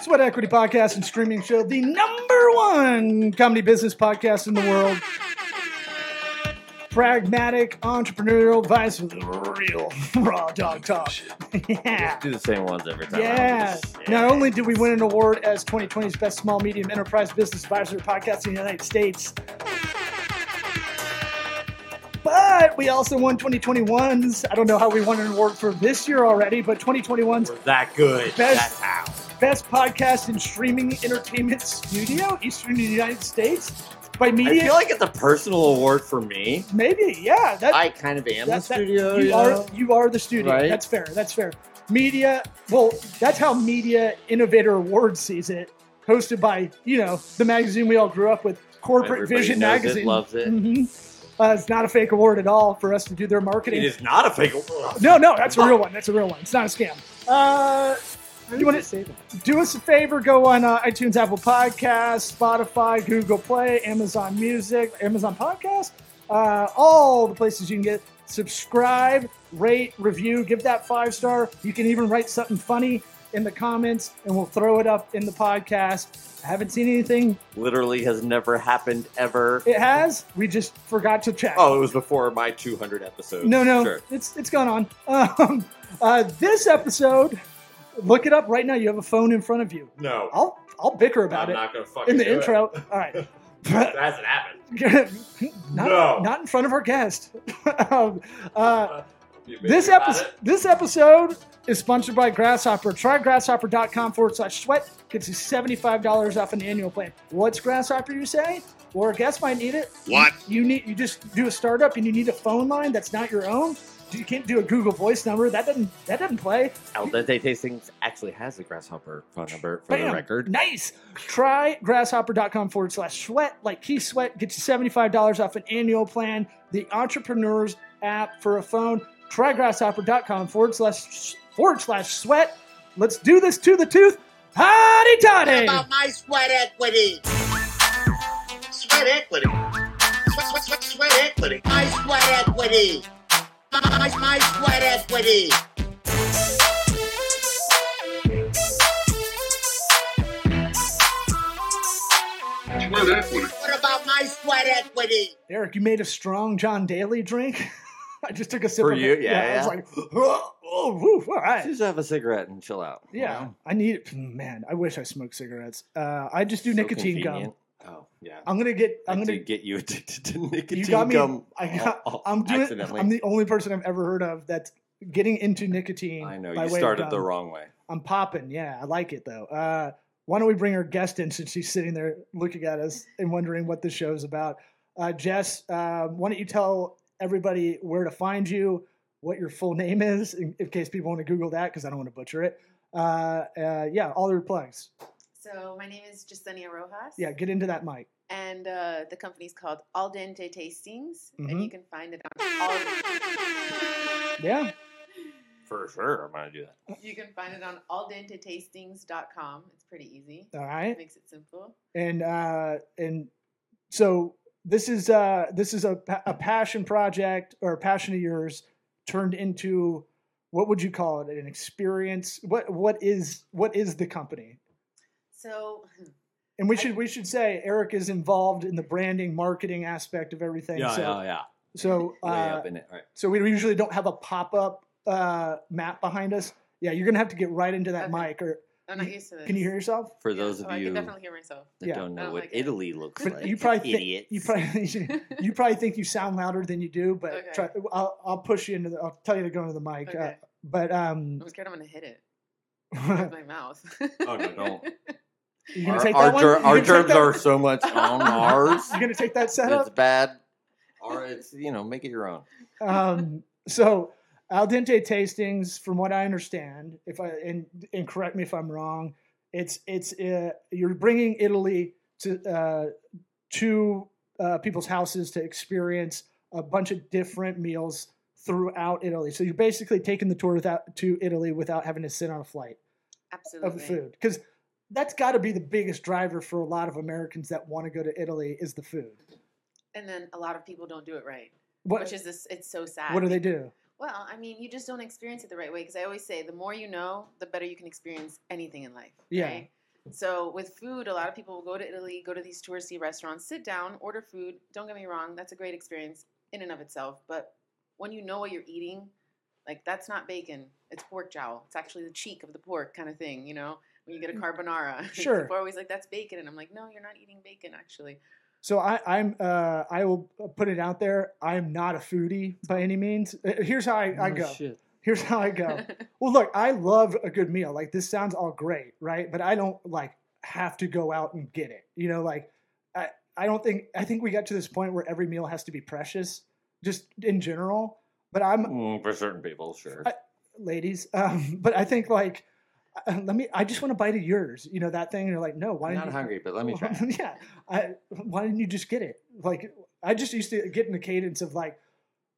Sweat Equity Podcast and Streaming Show, the number one comedy business podcast in the world. Pragmatic entrepreneurial advice with real raw dog talk. yeah. Do the same ones every time. Yeah. Not only did we win an award as 2020's best small medium enterprise business advisory podcast in the United States, but we also won 2021's. I don't know how we won an award for this year already, but 2021's We're that good. Best- best podcast and streaming entertainment studio, Eastern United States, by media, I feel like it's a personal award for me. Maybe, yeah. That, I kind of am the that- that- studio. you you are know? you are the studio. Right? That's fair. That's fair. Media. Well, that's how Media Innovator Awards sees it. Hosted by you know the magazine we all grew up with, Corporate Everybody Vision magazine. It, loves it. Mhm. Uh, it's not a fake award at all for us to do their marketing. It is not a fake award. No, no, that's a real one. That's a real one. It's not a scam. Uh, you want to say that? do us a favor? Go on uh, iTunes, Apple Podcasts, Spotify, Google Play, Amazon Music, Amazon Podcast, uh, all the places you can get. Subscribe, rate, review, give that five star. You can even write something funny in the comments, and we'll throw it up in the podcast. I haven't seen anything. Literally has never happened ever. It has. We just forgot to check. Oh, it was before my 200 episodes. No, no, Sure. it's it's gone on. Um, uh, this episode, look it up right now. You have a phone in front of you. No. I'll I'll bicker about I'm it not going to fucking in the do it. intro. All right. That hasn't happened. not, No. not in front of our guest. um, uh, You made this me episode, this episode is sponsored by Grasshopper. Try grasshopper.com forward slash sweat. Gets you $75 off an annual plan. What's Grasshopper, you say? Or a guest might need it. What? You need you just do a startup and you need a phone line that's not your own. You can't do a Google Voice number. That doesn't that doesn't play. Al Dente Tastings actually has a grasshopper phone number for the record. Nice. Try grasshopper.com forward slash sweat. Like Key Sweat gets you $75 off an annual plan. The Entrepreneurs app for a phone. Try grasshopper.com forward slash forward slash sweat. Let's do this to the tooth. Hotty What toddy. about my sweat equity? Sweat equity. Sweat, sweat, sweat, sweat equity. My sweat equity. My, my, my sweat equity. Sweat equity. What about my sweat equity? Eric, you made a strong John Daly drink. I just took a sip For of you? it. Yeah, I was like, oh, oh, woo, all right. Just have a cigarette and chill out. you Yeah, know? I need it. Man, I wish I smoked cigarettes. Uh, I just do So nicotine convenient. gum. Oh, yeah. I'm gonna get. I'm I gonna get you addicted to nicotine You got me. gum. I got, oh, oh, I'm doing. I'm the only person I've ever heard of that's getting into nicotine. I know by you way started the wrong way. I'm popping. Yeah, I like it though. Uh, why don't we bring our guest in since she's sitting there looking at us and wondering what the show's about? Uh, Jess, uh, why don't you tell everybody where to find you, what your full name is, in, in case people want to Google that because I don't want to butcher it. Uh, uh, yeah, all the plugs. So my name is Jasenia Rojas. Yeah, get into that mic. And uh, the company's called Al Dente Tastings, Mhm. and you can find it on all. Yeah, For sure, I'm gonna do that. You can find it on aldentetastings.com. It's pretty easy. all right. Makes it simple. and uh and so this is uh this is a, a passion project or a passion of yours turned into what would you call it an experience what what is what is the company So and we I- should we should say eric is involved in the branding marketing aspect of everything Yeah, so yeah, yeah. so Way uh, up in it. Right. so we usually don't have a pop-up uh map behind us yeah you're gonna have to get right into that Okay. mic or I'm not used to this. can you hear yourself For Yeah, those so of I you can that definitely hear myself. Yeah. don't I know don't what like it. Italy looks But like, you probably think idiots. you probably you probably think you sound louder than you do, but Okay. try, I'll, I'll push you into the. I'll tell you to go into the mic. Uh, but um, I'm scared I'm gonna hit it with my mouth. Oh, no, don't. gonna our take our, that one? ger- You our gonna take germs that- are so much on ours. You're gonna take that setup? it's setup? bad. Or it's you know make it your own. um, so al dente tastings, from what I understand, if I and and correct me if I'm wrong, it's it's uh, you're bringing Italy to uh, to uh, people's houses to experience a bunch of different meals throughout Italy. So you're basically taking the tour without to Italy without having to sit on a flight Absolutely. of the food because that's got to be the biggest driver for a lot of Americans that want to go to Italy is the food. And then a lot of people don't do it right, What which is this. It's so sad. what do they do? Well, I mean, you just don't experience it the right way because I always say the more you know, the better you can experience anything in life. Yeah. Right? So with food, a lot of people will go to Italy, go to these touristy restaurants, sit down, order food. Don't get me wrong, that's a great experience in and of itself. But when you know what you're eating, like that's not bacon, it's pork jowl. It's actually the cheek of the pork kind of thing, you know? When you get a carbonara. Mm. Sure. people are always like, that's bacon. And I'm like, no, you're not eating bacon, actually. So I, I'm uh, I will put it out there. I am not a foodie by any means. Uh, Here's how I, I Oh, go. shit. Here's how I go. Well, look, I love a good meal. Like this sounds all great, right? But I don't like have to go out and get it. You know, like I I don't think I think we got to this point where every meal has to be precious, just in general. But I'm Mm, for certain people, sure. I- ladies, um, but I think like let me. I just want a bite of yours. You know that thing. And you're like, no, why I'm didn't not you? hungry, but let me try. yeah. I, why didn't you just get it? Like, I just used to get in the cadence of like,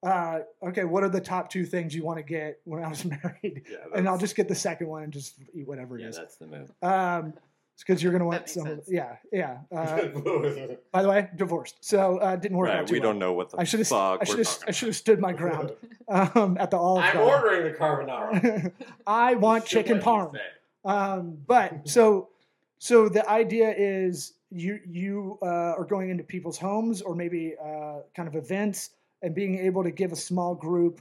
uh, okay, what are the top two things you want to get when I was married? Yeah, And I'll just get the second one and just eat whatever it yeah, is. that's the move. Um, because you're gonna That want makes some. sense. Yeah, yeah. Uh, by the way, divorced, so uh, didn't work Right, out too we well. don't know what the I should have. fuck I we're should have. I should have stood my ground um, at the Olive I'm Garden. ordering the carbonara. I want chicken let parm. Um, but so so the idea is you you uh, are going into people's homes or maybe uh, kind of events and being able to give a small group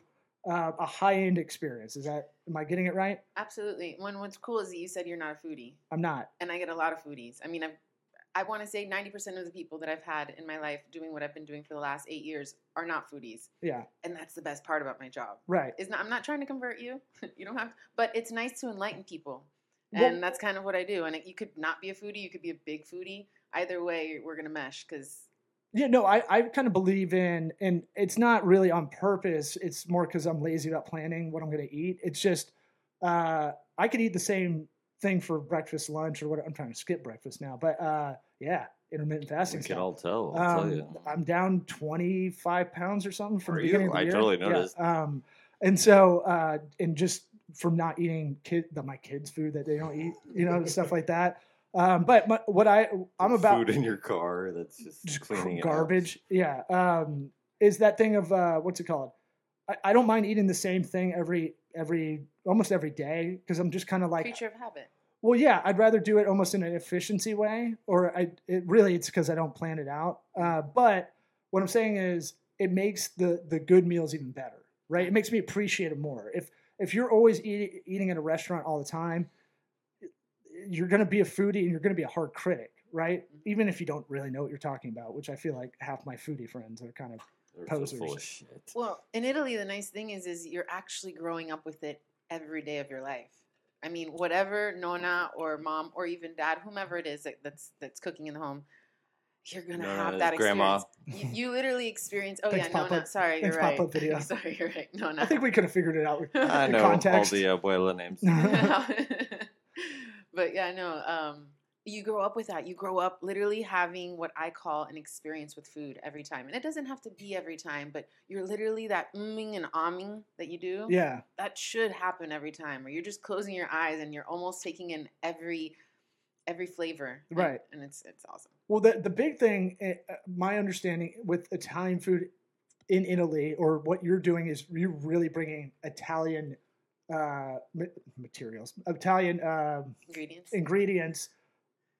uh, a high end experience. Is that am I getting it right? Absolutely. When what's cool is that you said you're not a foodie. I'm not. and I get a lot of foodies. I mean, I've, I want to say 90% of the people that I've had in my life doing what I've been doing for the last eight years are not foodies. Yeah. And that's the best part about my job. Right. Is not, I'm not trying to convert you. you don't have, but it's nice to enlighten people. Well- And that's kind of what I do. And it, you could not be a foodie, you could be a big foodie. Either way, we're going to mesh because Yeah, no, I, I kind of believe in, and it's not really on purpose. It's more because I'm lazy about planning what I'm going to eat. It's just, uh, I could eat the same thing for breakfast, lunch, or what. I'm trying to skip breakfast now, but uh, yeah, intermittent fasting. We can stuff. all tell. I'll tell Um, you. I'm down 25 pounds or something from Are the beginning you? of the I year. totally Yeah, noticed. Um, and so, uh, and just from not eating kid, the, my kids' food that they don't eat, you know, stuff like that. Um, but my, what I I'm about food in your car that's just, just cleaning it up. garbage. Yeah. Um, is that thing of uh, what's it called? I, I don't mind eating the same thing every every almost every day because I'm just kind of like creature of habit. well, yeah, I'd rather do it almost in an efficiency way, or I it really it's because I don't plan it out. Uh, but what I'm saying is, it makes the the good meals even better, right? It makes me appreciate it more. If if you're always eating eating at a restaurant all the time, you're going to be a foodie and you're going to be a hard critic, right? Mm-hmm. Even if you don't really know what you're talking about, which I feel like half my foodie friends are kind of They're posers. full of shit. Well, in Italy, the nice thing is, is you're actually growing up with it every day of your life. I mean, whatever Nonna or mom or even dad, whomever it is that, that's that's cooking in the home, you're gonna Nonna have that grandma. experience. You, you literally experience. Oh Thanks, yeah, Nonna. Papa. Sorry, Thanks, you're right. Papa video. sorry, you're right. Nonna. I think we could have figured it out. with I the know context. all the abuela names. but yeah, no. Um, you grow up with that. You grow up literally having what I call an experience with food every time, and it doesn't have to be every time, but you're literally that umming and ahming that you do. yeah. That should happen every time, where you're just closing your eyes and you're almost taking in every every flavor. Right. and it's it's awesome. Well, the the big thing, eh, uh, my understanding with Italian food in Italy, or what you're doing is you're really bringing Italian uh, materials, Italian um Ingredients. ingredients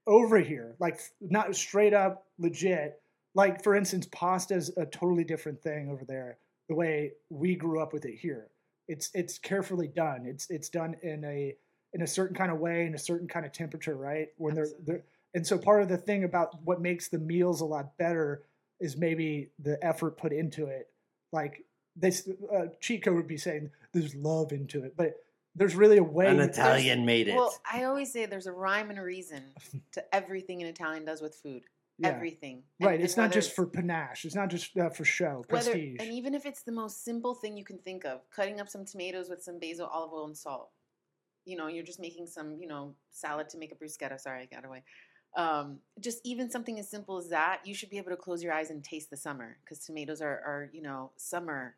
over here, like not straight up legit. Like for instance, pasta is a totally different thing over there. The way we grew up with it here, it's it's carefully done. It's it's done in a in a certain kind of way, in a certain kind of temperature, right? When they're, they're and so part of the thing about what makes the meals a lot better is maybe the effort put into it. Like this, uh, Chico would be saying, "There's love into it," but there's really a way. An Italian made it. Well, I always say there's a rhyme and a reason to everything an Italian does with food. Yeah. Everything. Right. and It's not just for panache. It's not just uh, for show, whether prestige. and even if it's the most simple thing you can think of, cutting up some tomatoes with some basil, olive oil, and salt. You know, you're just making some, you know, salad to make a bruschetta. Sorry, I got away. Um, just even something as simple as that, you should be able to close your eyes and taste the summer because tomatoes are, are, you know, summer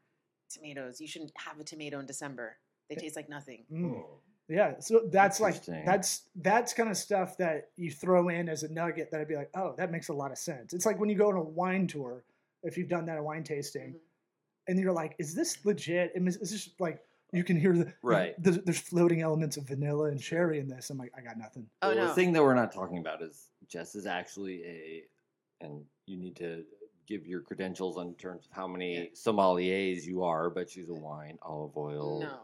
tomatoes. You shouldn't have a tomato in December. They taste like nothing. Mm. Yeah. So that's like that's that's kind of stuff that you throw in as a nugget that I'd be like, oh, that makes a lot of sense. It's like when you go on a wine tour, if you've done that a wine tasting, Mhm. and you're like, is this legit? And is, is this like you can hear the Right. There's, there's floating elements of vanilla and cherry in this. I'm like, I got nothing. Oh Well, no. The thing that we're not talking about is Jess is actually a, and you need to give your credentials in terms of how many Yeah. sommeliers you are, but she's a wine, olive oil. no, no.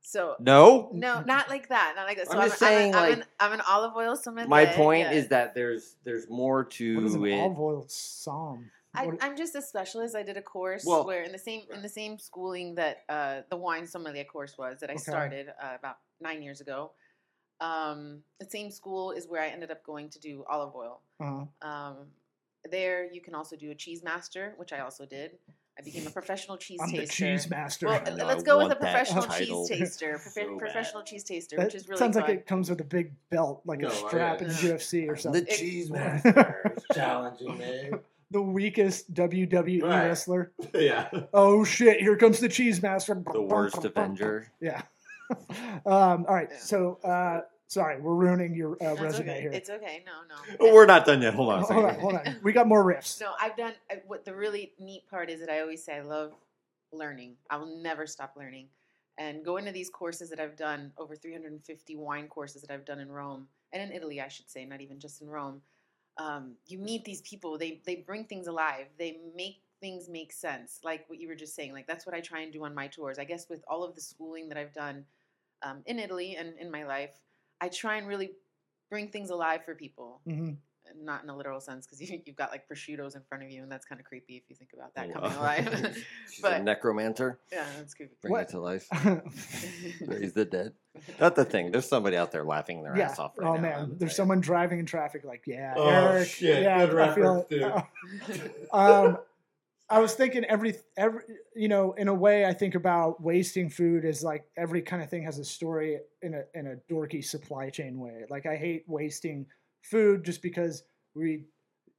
So No? no, not like that. Not like that. So I'm I'm, just I'm, saying, an, I'm, like, an, I'm an olive oil sommelier. My point yeah. is that there's there's more to What is an it. olive oil psalm? I, I'm just a specialist. I did a course Well- where in the same in the same schooling that uh, the wine sommelier course was that I Okay. started uh, about nine years ago. Um, the same school is where I ended up going to do olive oil. uh, Um, there, you can also do a cheese master, which I also did. I became a professional cheese I'm the taster. cheese master. Well, I let's go with a professional cheese taster. Profe- so bad. professional cheese taster, that which is really sounds like it comes with a big belt, like No, a I- strap in the Yeah. UFC or something. The something. cheese master is challenging me. the weakest WWE Right. wrestler. yeah. Oh shit! Here comes the cheese master. The worst Avenger. Yeah. um, all right. Yeah. So, uh, sorry, we're ruining your uh, resume okay. here. It's okay. No, no. We're not done yet. Hold on a hold on, hold on. We got more riffs. No, I've done I- what the really neat part is that I always say I love learning. I will never stop learning. And going to these courses that I've done, over 350 wine courses that I've done in Rome and in Italy, I should say, not even just in Rome. Um, you meet these people. They they bring things alive. They make things make sense. Like what you were just saying. Like that's what I try and do on my tours. I guess with all of the schooling that I've done um, in Italy and in my life, I try and really bring things alive for people hmm not in a literal sense because you, you've got like prosciuttos in front of you and that's kind of creepy if you think about that Oh, coming wow. alive She's a necromancer. yeah that's creepy Bring What? it to life. Raise the dead. That's the thing. There's somebody out there laughing their yeah. ass off right oh now. man, I'm there's saying. someone driving in traffic. Like, yeah, Oh, Eric. shit, Yeah, good I feel reference, it. um, I was thinking every every you know in a way I think about wasting food is like every kind of thing has a story in a in a dorky supply chain way. Like I hate wasting food just because we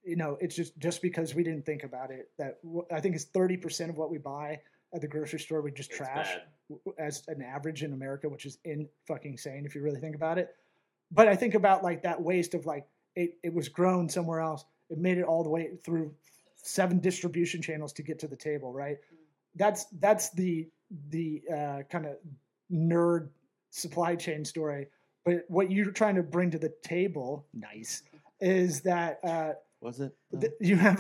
you know it's just just because we didn't think about it that I think it's 30% of what we buy at the grocery store we just It's trash bad. as an average in America, which is in fucking insane if you really think about it. But I think about like that waste of like it, it was grown somewhere else. It made it all the way through seven distribution channels to get to the table, right? That's that's the the uh, kind of nerd supply chain story. But what you're trying to bring to the table, nice, is that uh, Was it? th- you have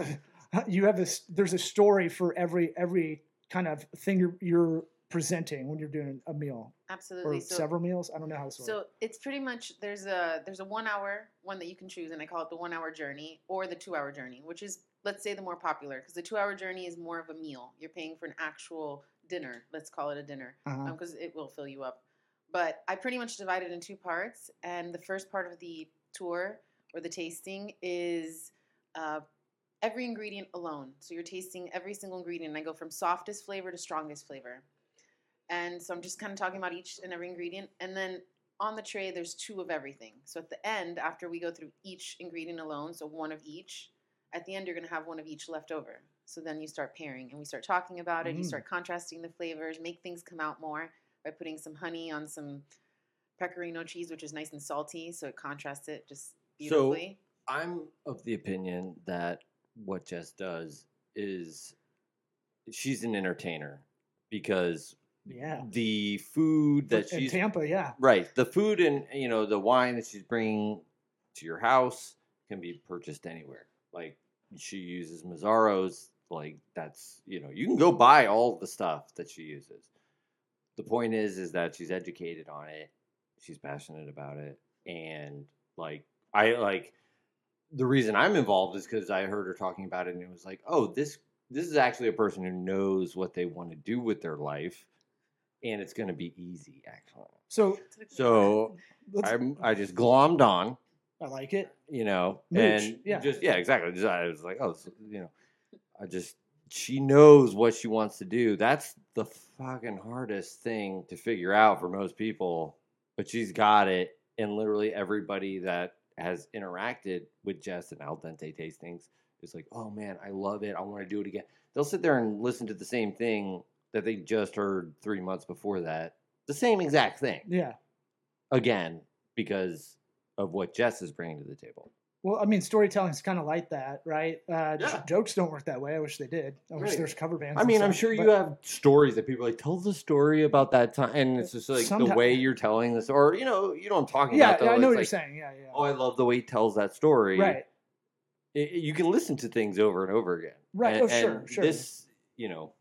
a, you have a s- there's a story for every every kind of thing you're you're presenting when you're doing a meal absolutely or so several meals. I don't know how this works. so it's pretty much there's a there's a one hour one that you can choose and i call it the one hour journey or the two hour journey which is let's say the more popular because the two hour journey is more of a meal you're paying for an actual dinner let's call it a dinner uh-huh. because it will fill you up. But I pretty much divide it in two parts, and the first part of the tour or the tasting is uh, every ingredient alone. So you're tasting every single ingredient. And I go from softest flavor to strongest flavor, and so I'm just kind of talking about each and every ingredient, and then on the tray there's two of everything. So at the end, after we go through each ingredient alone, so one of each, at the end you're gonna have one of each left over. So then you start pairing, and we start talking about it. You Mm. start contrasting the flavors, make things come out more by putting some honey on some pecorino cheese, which is nice and salty, so it contrasts it just beautifully. So- I'm of the opinion that what Jess does is she's an entertainer because yeah, the food that in she's Tampa, yeah, right, the food and you know the wine that she's bringing to your house can be purchased anywhere. Like she uses Mazzaro's, like that's you know you can go buy all the stuff that she uses. The point is, is that she's educated on it, she's passionate about it, and like I like the reason I'm involved is because I heard her talking about it, and it was like, oh, this this is actually a person who knows what they want to do with their life, and it's going to be easy, actually. So So I'm I just glommed on, I like it. you know, Mooch, and yeah. just yeah, exactly. Just, I was like, oh, so, you know, I just she knows what she wants to do. That's the fucking hardest thing to figure out for most people, but she's got it. And literally everybody that has interacted with Jess and Al Dente tastings is like, oh man, I love it. I want to do it again. They'll sit there and listen to the same thing that they just heard three months before that, the same exact thing Yeah. again because of what Jess is bringing to the table. Well, I mean, storytelling's kind of like that, right? Uh, Yeah. jokes don't work that way. I wish they did. I wish Right. there's cover bands. I mean, I'm sure you have stories that people like tell the story about that time, and it's just like the way you're telling this, or you know, you know, I'm talking Yeah, about. Though. I know what It's you're saying. Yeah, yeah. Oh, I love the way he tells that story. right, It- you can listen to things over and over again. right. And, oh, sure, sure. This, you know,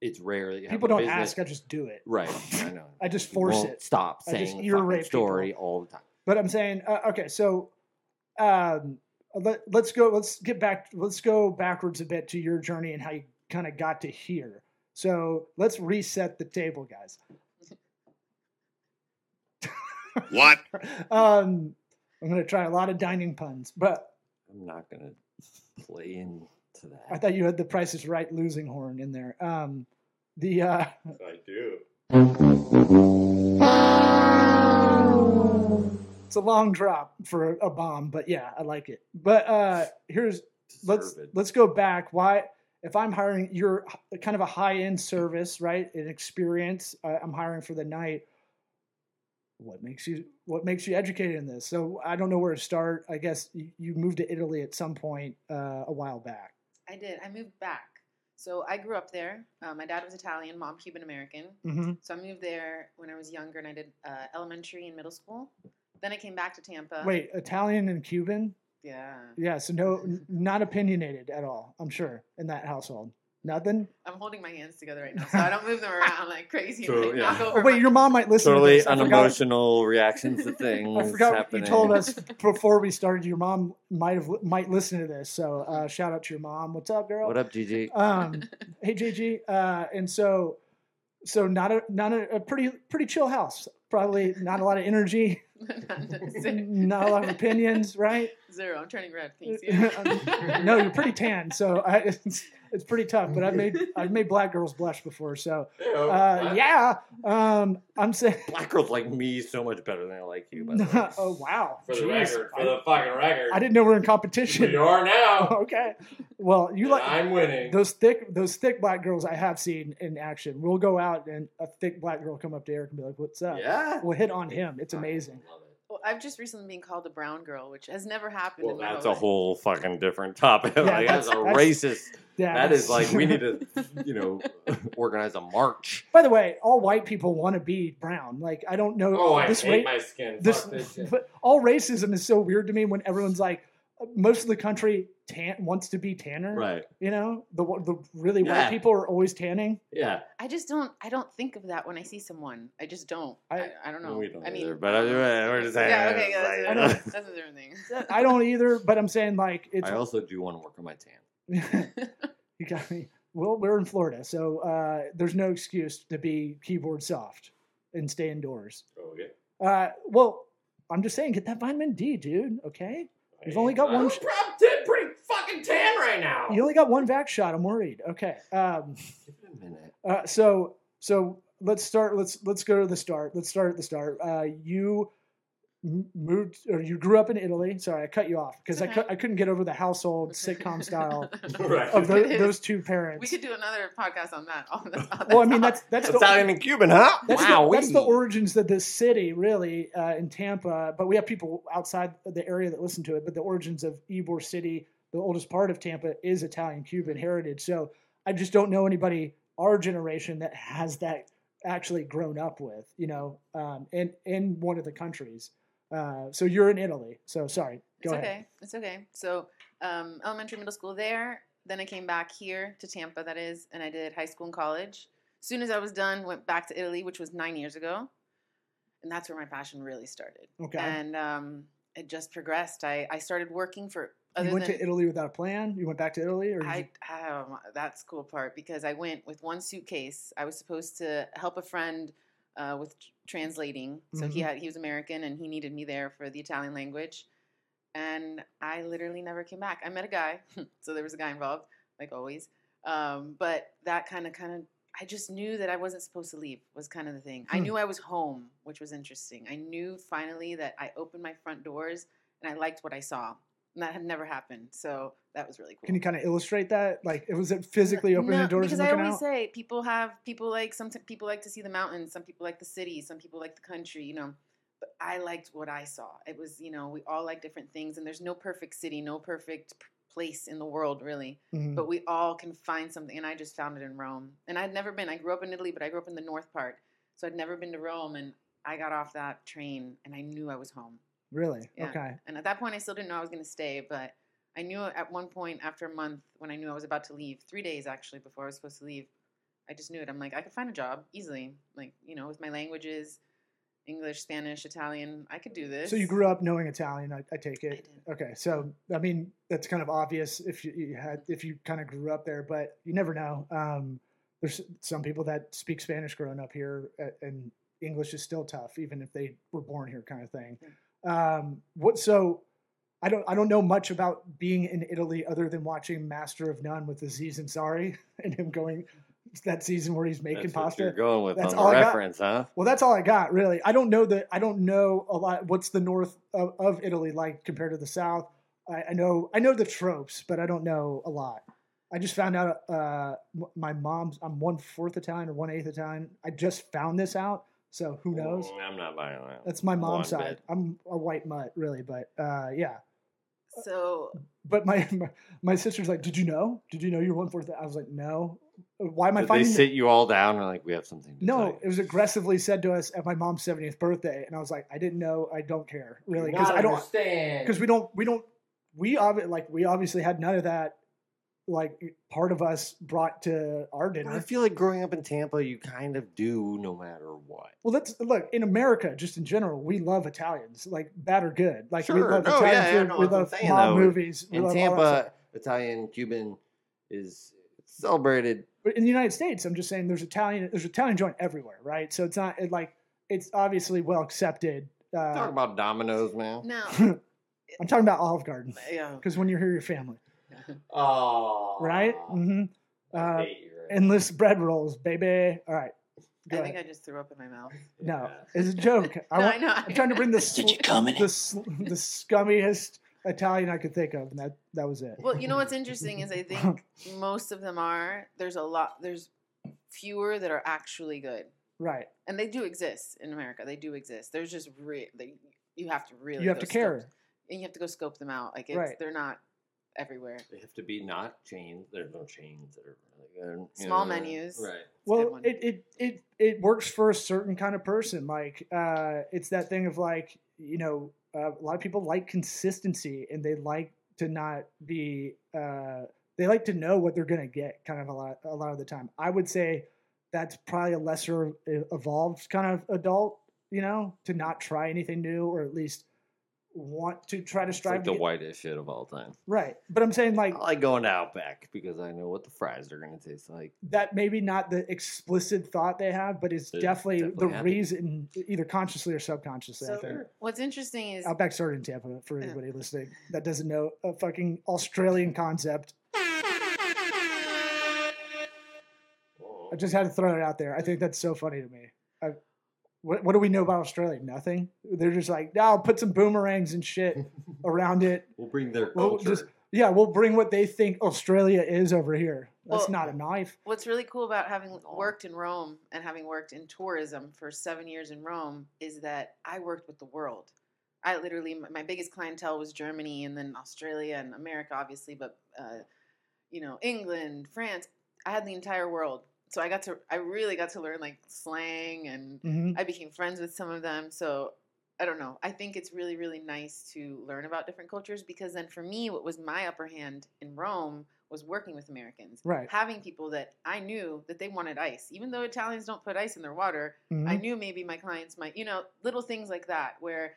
it's rare that you People don't business- ask. I just do it. Right. I know. I just force it. Stop I just saying the rape people. story all the time. But I'm saying, uh, okay, so um, let, let's go. Let's get back. Let's go backwards a bit to your journey and how you kind of got to here. So let's reset the table, guys. What? Um, I'm going to try a lot of dining puns, but I'm not gonna play into that. I thought you had the Price is Right losing horn in there. Um, the uh, I do. it's a long drop for a bomb, but yeah, I like it. But uh, here's let's Deserved. let's go back. Why? If I'm hiring, you're kind of a high end service, right? An experience. Uh, I'm hiring for the night. What makes you What makes you educated in this? So I don't know where to start. I guess you, you moved to Italy at some point uh, a while back. I did. I moved back. So I grew up there. Uh, my dad was Italian, mom Cuban American. hmm So I moved there when I was younger, and I did uh, elementary and middle school. Then I came back to Tampa. Wait, Italian and Cuban? Yeah. Yeah. So no, not opinionated at all. I'm sure in that household. Nothing. I'm holding my hands together right now, so I don't move them around like crazy. and, So, like, yeah. Oh, wait, my- your mom might listen. to Totally this. Forgot- unemotional reactions to things. I forgot happening. you told us before we started. Your mom might have might listen to this, so uh, shout out to your mom. What's up, girl? What up, Gigi? Um, hey, JG. Uh, and so, so not a not a, a pretty pretty chill house. Probably not a lot of energy, not a lot of opinions, right? Zero. I'm turning red. Can you see it? no, you're pretty tan, so I, it's, it's pretty tough. But I've made I've made black girls blush before, so uh, yeah. Um, I'm saying. Black girls like me so much better than I like you. By the way. oh wow! For the Jeez. record, for I, the fucking record. I didn't know we are in competition. You are now. okay. Well, you like I'm winning. those thick those thick black girls I have seen in action. We'll go out and a thick black girl come up to Eric and be like, "What's up?" Yeah. We'll hit on him. It's amazing. Love it. Well, I've just recently been called a brown girl, which has never happened. Well, in my that's whole a life. whole fucking different topic. Yeah, like, that's, that's- a racist. Yeah, That is that's- like we need to, you know, organize a march. By the way, all white people want to be brown. Like I don't know Oh, I hate ra- my skin. this, this but all racism is so weird to me when everyone's like, uh, most of the country tan wants to be tanner. Right. You know, the the really white people are always tanning. Yeah. I just don't. I don't think of that when I see someone. I just don't. I, I- I, don't know. We don't I mean, either, but I, we're just saying. yeah. Okay. Yeah, that's, like- a, that's a different thing. I don't either, but I'm saying like it's I also do want to work on my tan. you got me. Well, we're in Florida, so uh, there's no excuse to be keyboard soft and stay indoors. Oh, okay. Uh, well, I'm just saying, get that vitamin D, dude. Okay, You've only got one I'm sh- prob- t- pretty fucking tan right now. you only got one vac shot. I'm worried. Okay, um, Give it a minute. uh, so so let's start. Let's let's go to the start. Let's start at the start. Uh, you moved or you grew up in Italy. Sorry, I cut you off because I, It's cou- okay. I couldn't get over the household sitcom style Right. of tho- It is. those two parents. we could do another podcast on that. On this, on Well, I mean topic. that's that's the Italian and Cuban, huh? That's, wow. the, that's the origins of this city, really, uh, in Tampa. But we have people outside the area that listen to it. But the origins of Ybor City, the oldest part of Tampa, is Italian Cuban heritage. So I just don't know anybody our generation that has that actually grown up with, you know, um, in in one of the countries. Uh, so you're in Italy. So sorry, go it's ahead. okay. It's okay. So, um, elementary, middle school there. Then I came back here to Tampa, that is, and I did high school and college. As soon as I was done, went back to Italy, which was nine years ago, and that's where my passion really started. Okay. And um, it just progressed. I, I started working for other you went than to Italy without a plan. You went back to Italy, or I, um, that's cool part because I went with one suitcase. I was supposed to help a friend uh, with translating. So he Mhm. had he was American and he needed me there for the Italian language. And I literally never came back. I met a guy, so there was a guy involved, like always. Um, but that kind of kind of I just knew that I wasn't supposed to leave was kind of the thing. I Hmm. knew I was home, which was interesting. I knew finally that I opened my front doors and I liked what I saw. And that had never happened. So that was really cool. can you kind of illustrate that? Like, it was it physically opening No, the doors because I always out? say people have people like some t- people like to see the mountains, some people like the city, some people like the country. You know, but I liked what I saw. It was, you know, we all like different things, and there's no perfect city, no perfect p- place in the world, really. Mhm. But we all can find something, and I just found it in Rome. And I'd never been. I grew up in Italy, but I grew up in the north part, so I'd never been to Rome. And I got off that train, and I knew I was home. Really? Yeah. Okay. And at that point, I still didn't know I was going to stay, but I knew at one point after a month when I knew I was about to leave, three days actually before I was supposed to leave, I just knew it. I'm like, I could find a job easily, like you know, with my languages, English, Spanish, Italian, I could do this. So you grew up knowing Italian, I, I take I it. did. Okay, so I mean that's kind of obvious if you, you had if you kind of grew up there, but you never know. Um, there's some people that speak Spanish growing up here, and English is still tough, even if they were born here, kind of thing. Um, what so? I don't I don't know much about being in Italy other than watching Master of None with Aziz Ansari and him going that season where he's making That's pasta. you're going with That's on all the I got. reference, huh? Well, that's all I got, really. I don't know that. I don't know a lot. What's the north of, of Italy like compared to the south? I, I know. I know the tropes, but I don't know a lot. I just found out. Uh, my mom's. I'm one fourth Italian or one eighth Italian. I just found this out, so who knows? Mm, I'm not buying that. That's my mom's side. bit. I'm a white mutt, really, but uh, yeah. So But my, my my sister's like, "Did you know? Did you know you're one fourth?" I was like, "No." Why am I Did they finding? sit you all down and like we have something? To No, tell you? it was aggressively said to us at my mom's 70th birthday, and I was like, I didn't know. I don't care really because I don't understand. because we don't we don't we obvi- like we obviously had none of that like part of us brought to our dinner. I feel like growing up in Tampa, you kind of do no matter what. Well, let's look in America. Just in general, we love Italians, like bad or good. Like we love No, Italian yeah, yeah, no, we that's what I'm love saying, mob though. movies. In love all that stuff. Tampa, Italian, Cuban is celebrated. but in the United States, I'm just saying there's Italian there's Italian joint everywhere, right? So it's not it, like it's obviously well accepted. Uh, Talk about Domino's, man. No. I'm talking about Olive Garden yeah, because when you're here, your family. Oh. right? Mm-hmm. I Uh, right endless bread rolls, baby. All right. Go I ahead. think I just threw up in my mouth. no, Yeah. it's a joke. I No, want, I know. I'm trying to bring the sl- Did you come in the, sl- the scummiest Italian I could think of, and that that was it. Well, you know what's interesting is I think most of them are. There's a lot. There's fewer that are actually good, right. and they do exist in America. They do exist. There's just re- they, you have to really You have go to scope- care. and you have to go scope them out. Like it's, Right. they're not everywhere. They have to be not chains. There's no chains that are really good. Small know, menus. Right. It's Well, it, it it it works for a certain kind of person. Like uh, it's that thing of like you know uh, a lot of people like consistency and they like to not be uh, they like to know what they're gonna get. Kind of a lot a lot of the time. I would say that's probably a lesser evolved kind of adult. You know, to not try anything new or at least want to try to It's strive like to the get- whitest shit of all time. right. But I'm saying like I like going to Outback because I know what the fries are going to taste like. that maybe not the explicit thought they have, but it's They're definitely, definitely the happy. reason, either consciously or subconsciously. I think what's interesting is Outback started in Tampa for Yeah. anybody listening that doesn't know a fucking Australian concept. I just had to throw it out there. I think that's so funny to me. I, what, what do we know about Australia? Nothing. They're just like, no, I'll put some boomerangs and shit around it. We'll bring their We'll culture. just, yeah, we'll bring what they think Australia is over here. That's Well- not a knife. what's really cool about having worked in Rome and having worked in tourism for seven years in Rome is that I worked with the world. I literally, my- my biggest clientele was Germany and then Australia and America, obviously, but, uh, you know, England, France. I had the entire world. So I got to, I really got to learn like slang and hmm I became friends with some of them. So I don't know. I think it's really, really nice to learn about different cultures because then for me, what was my upper hand in Rome was working with Americans. Right. Having people that I knew that they wanted ice. Even though Italians don't put ice in their water, Mhm. I knew maybe my clients might, you know, little things like that where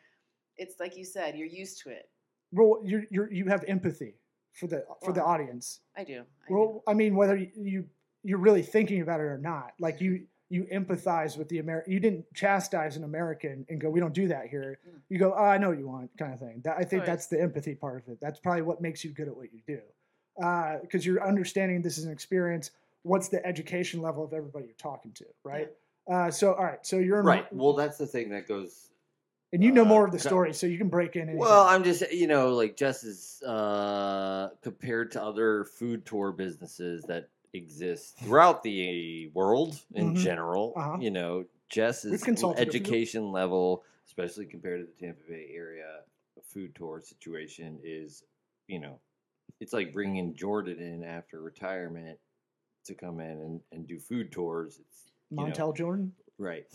it's like you said, you're used to it. well, you you you have empathy for the for the audience. I do. I do. Well, I mean, whether you you're really thinking about it or not, like you you empathize with the American. You didn't chastise an American and go, "We don't do that here." Mm. You go, "Oh, I know what you want," kind of thing. That I think Right. that's the empathy part of it. That's probably what makes you good at what you do, because you're understanding this is an experience. What's the education level of everybody you're talking to, right? Uh, so, all right, so you're in, right. Well, that's the thing that goes and you know uh, more of the story, so you can break in. anytime. Well, I'm just you know like Jess is uh, compared to other food tour businesses that exist throughout the world in Mhm. general. Uh-huh. You know, Jess's consulted a few. education level especially compared to the Tampa Bay area, food tour situation is, you know, it's like bringing Jordan in after retirement to come in and, and do food tours. It's you know, Montel Jordan. right.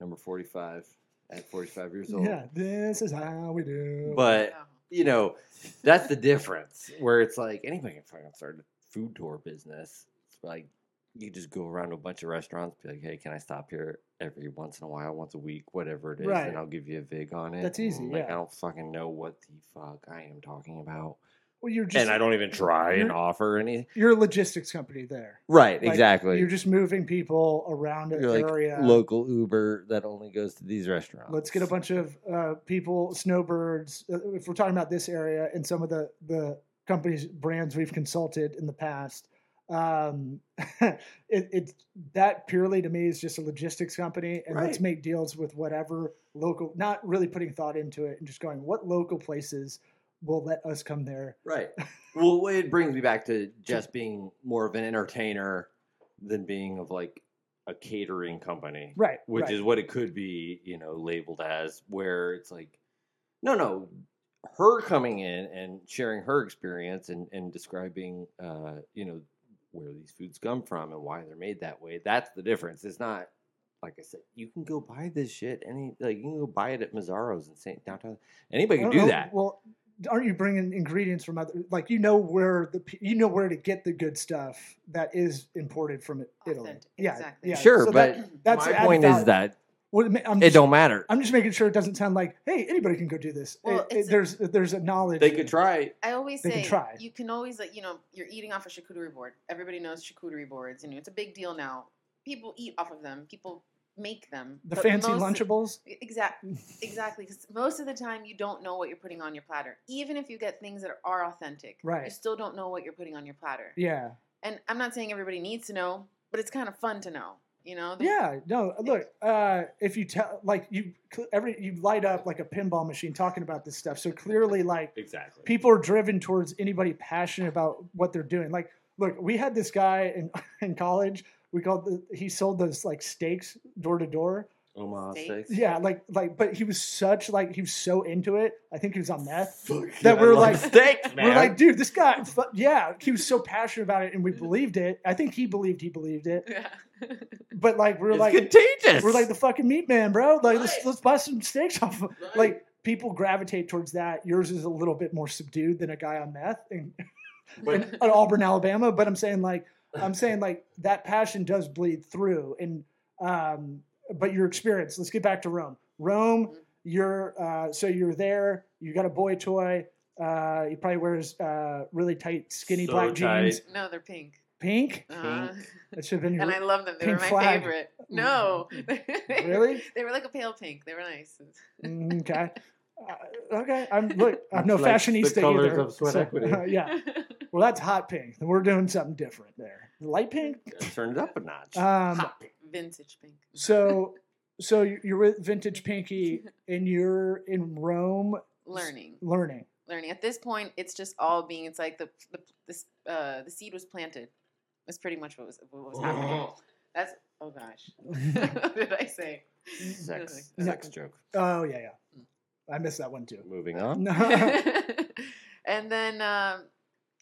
Number forty five at forty five years old. Yeah, this is how we do. But you know, that's the difference. Where it's like anybody can fucking start a food tour business. It's like you just go around to a bunch of restaurants, be like, "Hey, can I stop here every once in a while, once a week, whatever it is, Right. and I'll give you a vig on it." That's easy, And, Like yeah. I don't fucking know what the fuck I am talking about, well, you're just and I don't even try and offer any. you're a logistics company there. Right, Like, exactly. You're just moving people around an like area. local Uber that only goes to these restaurants. Let's get a bunch of uh, people, snowbirds. uh, If we're talking about this area and some of the the companies brands we've consulted in the past, um, it, it that purely to me is just a logistics company, and let's make deals with whatever local. Not really putting thought into it, and just going what local places will let us come there. Right. Well, it brings me back to just being more of an entertainer than being of like a catering company, Right. which right. is what it could be, you know, labeled as, where it's like, no, no, her coming in and sharing her experience and, and describing, uh, you know, where these foods come from and why they're made that way. That's the difference. It's not. Like I said, you can go buy this shit. Any like you can go buy it at Mazzaro's in St. Downtown. Anybody can do oh, that. Well, aren't you bringing ingredients from other? Like you know where the you know where to get the good stuff that is imported from Italy. Authentic, Yeah, exactly. yeah. Sure, so but that, that's My added point is that Well, it I'm it don't matter. I'm just making sure it doesn't sound like, hey, anybody can go do this. Well, It- it- it's a- there's there's a knowledge. They could try. I always They say can try. you can always like you know you're eating off a charcuterie board. Everybody knows charcuterie boards, and it's a big deal now. People eat off of them. People make them. the fancy most- Lunchables. Exactly, exactly. Because most of the time you don't know what you're putting on your platter. Even if you get things that are authentic, right? you still don't know what you're putting on your platter. Yeah, And I'm not saying everybody needs to know, but it's kind of fun to know. You know? The- yeah. No, look. Uh, if you tell, like you, every you light up like a pinball machine talking about this stuff. So clearly, like Exactly. people are driven towards anybody passionate about what they're doing. Like, look, we had this guy in in college. We called the, he sold those like steaks door to door. Omaha Steaks? steaks. Yeah, like like, but he was such like he was so into it. I think he was on meth. Fuck That yeah, we're like- steaks, man. We're like, dude, this guy, yeah, he was so passionate about it, and we believed it. I think he believed he believed it. Yeah. But like, we're it's like, contagious. we're like the fucking meat man, bro. Like, let's Right. let's buy some steaks off. Of, Right. Like, people gravitate towards that. Yours is a little bit more subdued than a guy on meth in, in, in Auburn, Alabama. But I'm saying like, I'm saying like that passion does bleed through. And um, but your experience. Let's get back to Rome. Rome, Mhm. you're uh, so you're there. You got a boy toy. Uh, he probably wears uh, really tight, skinny So black tight. jeans. no, they're pink. Pink. Uh-huh. That should have been your. And I love them. They were my flag. favorite. No. Really? they were like a pale pink. They were nice. Mm, okay. Uh, okay. I'm look. I'm no It's like the fashionista colors either. of sweat so, equity. uh, yeah. Well, that's hot pink. We're doing something different there. Light pink. Turn it up a notch. Um, Hot pink. Vintage pink. so, so you're with Vintage Pinky, and you're in Rome Learning. learning. Learning. At this point, it's just all being. It's like the the this uh the seed was planted. That's pretty much what was what was happening. That's oh gosh. what did I say? Sex, No. sex joke. Oh yeah, yeah. I missed that one too. Moving on. No. and then um,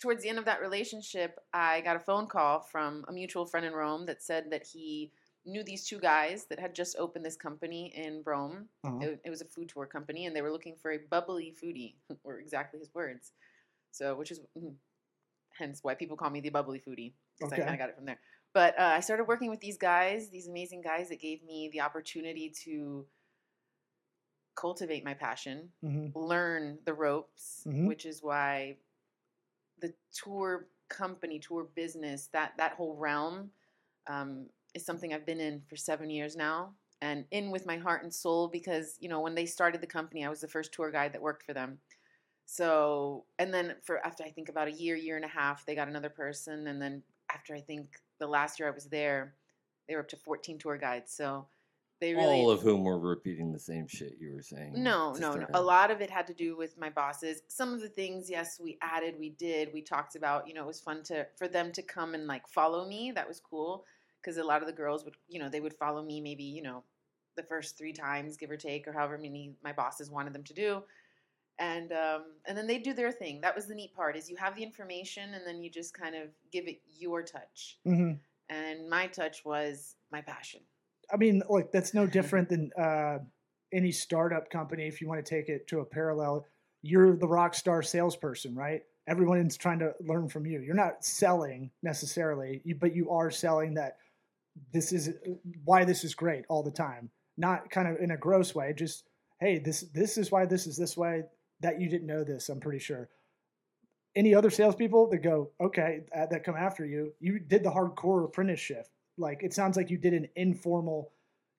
towards the end of that relationship, I got a phone call from a mutual friend in Rome that said that he knew these two guys that had just opened this company in Rome. Uh-huh. It, it was a food tour company, and they were looking for a bubbly foodie, were exactly his words. So, which is mm, hence why people call me the bubbly foodie, because I kind of got it from there. But uh, I started working with these guys, these amazing guys that gave me the opportunity to cultivate my passion, Mhm. learn the ropes, Mhm. which is why the tour company, tour business, that that whole realm um, is something I've been in for seven years now, and in with my heart and soul because you know when they started the company, I was the first tour guide that worked for them. So and then for after I think about a year, year and a half, they got another person, and then after I think the last year I was there, they were up to 14 tour guides. So they really All of whom were repeating the same shit you were saying. no, no, no. A lot of it had to do with my bosses. Some of the things, yes, we added, we did, we talked about. You know, it was fun to for them to come and like follow me. That was cool because a lot of the girls would, you know, they would follow me maybe, you know, the first three times, give or take, or however many my bosses wanted them to do. And um, and then they do their thing. That was the neat part is you have the information and then you just kind of give it your touch. hmm And my touch was my passion. I mean, like that's no different than uh, any startup company. If you want to take it to a parallel, you're the rock star salesperson, right? Everyone's trying to learn from you. You're not selling necessarily, but you are selling that this is why this is great all the time. Not kind of in a gross way, just hey, this this is why this is this way. That you didn't know this, I'm pretty sure. Any other salespeople that go, okay, uh, that come after you, you did the hardcore apprenticeship. Like it sounds like you did an informal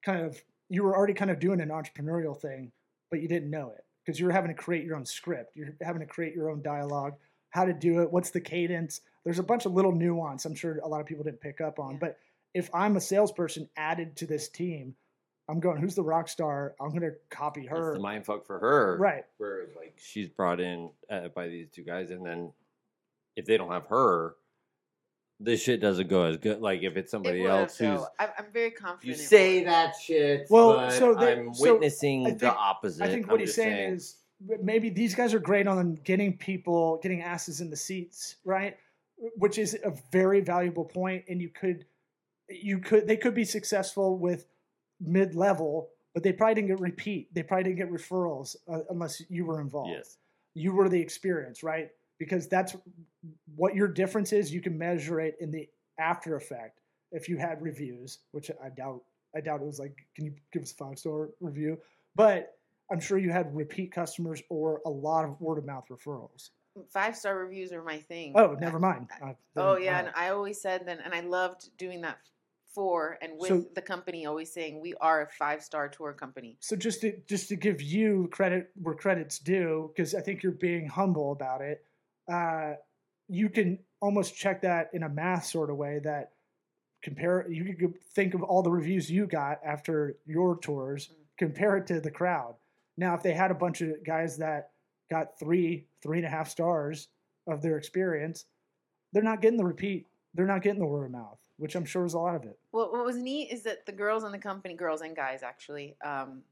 kind of, you were already kind of doing an entrepreneurial thing, but you didn't know it because you're having to create your own script. You're having to create your own dialogue, how to do it, what's the cadence. There's a bunch of little nuance I'm sure a lot of people didn't pick up on. Yeah. But if I'm a salesperson added to this team, I'm going, who's the rock star? I'm going to copy That's her. the mind fuck for her. Right. Where like she's brought in uh, by these two guys, and then if they don't have her, this shit doesn't go as good. Like if it's somebody it else have, who's. I'm, I'm very you confident. it say that shit. Well, but so they- I'm so witnessing the opposite. I think I'm what he's just saying, is maybe these guys are great on getting people, getting asses in the seats, right? Which is a very valuable point, and you could, you could, they could be successful with mid level, but they probably didn't get repeat. They probably didn't get referrals uh, unless you were involved. yes. You were the experience, right? Because that's what your difference is. You can measure it in the after effect. If you had reviews, which I doubt, I doubt it was like, can you give us a five star review? But I'm sure you had repeat customers or a lot of word of mouth referrals. Five star reviews are my thing. Oh, never mind. I- Oh yeah, uh, and I always said that, and I loved doing that for and with So- the company. Always saying we are a five star tour company. so just to just to give you credit where credit's due, because I think you're being humble about it. Uh, you can almost check that in a math sort of way that compare. You could think of all the reviews you got after your tours, Mm. compare it to the crowd. Now, if they had a bunch of guys that got three, three and a half stars of their experience, they're not getting the repeat. They're not getting the word of mouth, which I'm sure is a lot of it. Well, what was neat is that the girls in the company, girls and guys actually, um,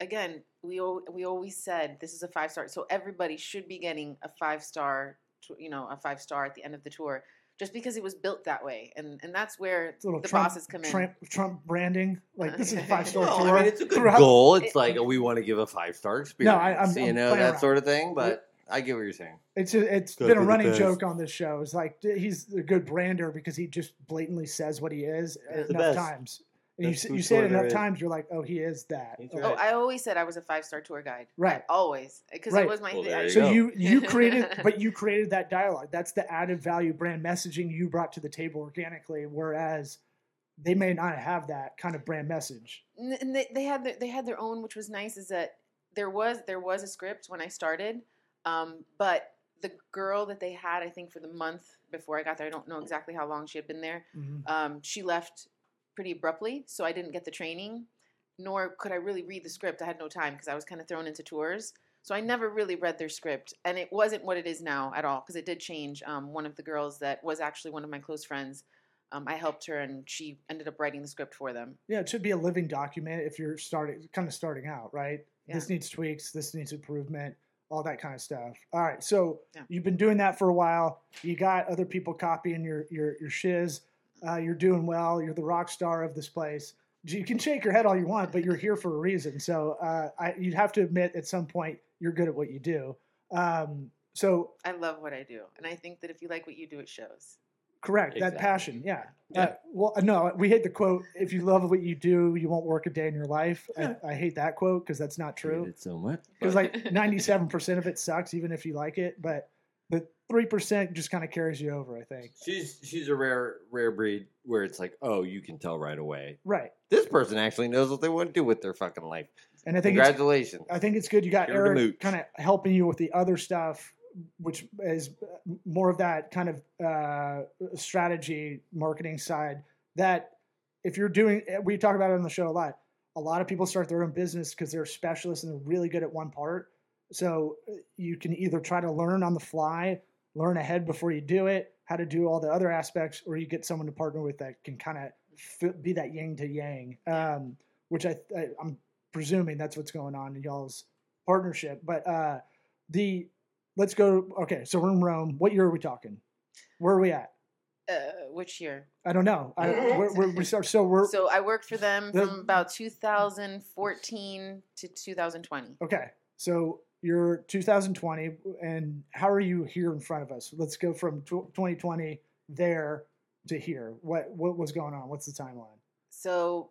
again, we al- we always said this is a five star, so everybody should be getting a five star, you know, a five star at the end of the tour, just because it was built that way, and and that's where It's a little the Trump, bosses come in. Trump, Trump branding, like this is a five star Well, tour. I mean, it's a good throughout- goal. It's It- like we want to give a five star experience. I- I'm- you I'm know that around. sort of thing. But I get what you're saying. It's a, it's been a running joke on this show. It's like he's a good brander because he just blatantly says what he is He's the enough best. times. And you, Best you say it tour enough is. times, you're like, oh, he is that. He's Oh, Oh. I always said I was a five star tour guide. I Right. always, because Right. it was my Well, thing. there I- you So you you created, but you created that dialogue. That's the added value brand messaging you brought to the table organically. Whereas they may not have that kind of brand message. And they, they had their, they had their own, which was nice. Is that there was there was a script when I started, um, but the girl that they had, I think for the month before I got there, I don't know exactly how long she had been there. Mhm. Um, she left pretty abruptly, so I didn't get the training, nor could I really read the script. I had no time because I was kind of thrown into tours. So I never really read their script, and it wasn't what it is now at all because it did change. Um, one of the girls that was actually one of my close friends, um, I helped her, and she ended up writing the script for them. Yeah, it should be a living document if you're starting, kind of starting out, right? This needs tweaks. This needs improvement. All that kind of stuff. All right, so Yeah. you've been doing that for a while. You got other people copying your your your shiz. Uh, you're doing well. You're the rock star of this place. You can shake your head all you want, but you're here for a reason. So uh, I, you'd have to admit at some point you're good at what you do. Um, so I love what I do, and I think that if you like what you do, it shows. Correct that passion. Yeah. Yeah. Uh, well, no, we hate the quote. If you love what you do, you won't work a day in your life. I, I hate that quote because that's not true. Hate it so much. because like 97% of it sucks even if you like it but the 3% just kind of carries you over i think she's she's a rare rare breed where it's like, oh, you can tell right away. right This person actually knows what they want to do with their fucking life. and i think Congratulations. i think it's good you got eric kind of helping you with the other stuff which is more of that kind of uh, strategy marketing side that if you're doing we talk about it on the show a lot. A lot of people start their own business because they're specialists and they're really good at one part. So uh, you can either try to learn on the fly learn ahead before you do it how to do all the other aspects or you get someone to partner with that can kind of be that yin to yang. Um, which I, I I'm presuming that's what's going on in y'all's partnership. But uh, the let's go. Okay, so we're in Rome. What year are we talking? Where are we at? Uh, which year? I don't know. I, we're, we're, we start, so we're So I worked for them The- from about 2014 to 2020. okay. So you're 2020, and how are you here in front of us? Let's go from 2020 there to here. What what was going on? What's the timeline? So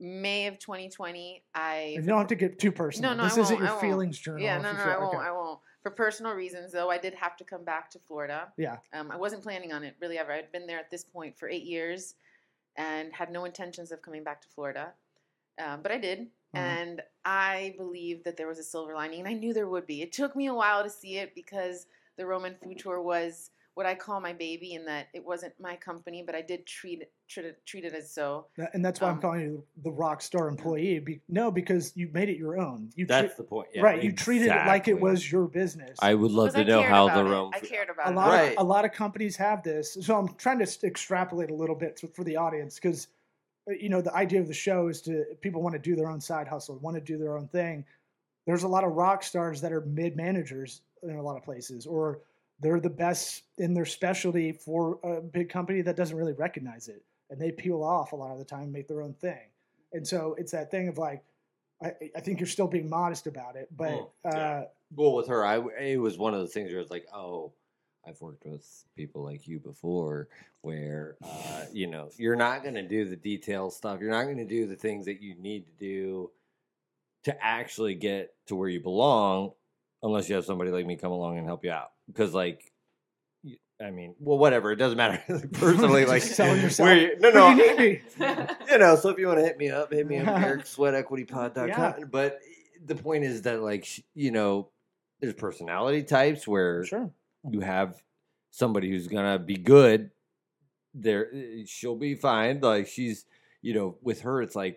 May of 2020, I And you don't have to get too personal. no, no, this I isn't won't, your I won't. feelings journal. Yeah, if no, no, feel- I won't. okay. I won't. For personal reasons, though, I did have to come back to Florida. Yeah. Um, I wasn't planning on it really ever. I'd been there at this point for eight years, and had no intentions of coming back to Florida. Um, but I did, Mhm. and I believed that there was a silver lining, and I knew there would be. It took me a while to see it because the Roman Food Tour was what I call my baby, in that it wasn't my company, but I did treat it treat it, treat it as so. That- And that's why I'm Um, calling you the rock star employee. Be, no, because you made it your own. You That's treat- the point. Yeah, right. You treated it like it was your business. I would love to I know how the it. Rome. I cared about a it. lot Right. of a lot of companies have this. So I'm trying to extrapolate a little bit to, for the audience because you know the idea of the show is to people want to do their own side hustle, want to do their own thing. There's a lot of rock stars that are mid managers in a lot of places, or they're the best in their specialty for a big company that doesn't really recognize it, and they peel off a lot of the time, and make their own thing. And so it's that thing of like, I, I think you're still being modest about it, but Mm, yeah. uh, Well, with her, I it was one of the things where it's like, oh, I've worked with people like you before, where uh, you know you're not going to do the detail stuff. You're not going to do the things that you need to do to actually get to where you belong, unless you have somebody like me come along and help you out. Because like. I mean, well, whatever. It doesn't matter. Personally, like, Just selling yourself. where you- no, But no, you need you know, so if you want to hit me up, hit me up, Eric sweatequitypod.com. Yeah. But the point is that, like, you know, there's personality types where Sure. you have somebody who's going to be good. There, eh, she'll be fine. Like, she's, you know, with her, it's like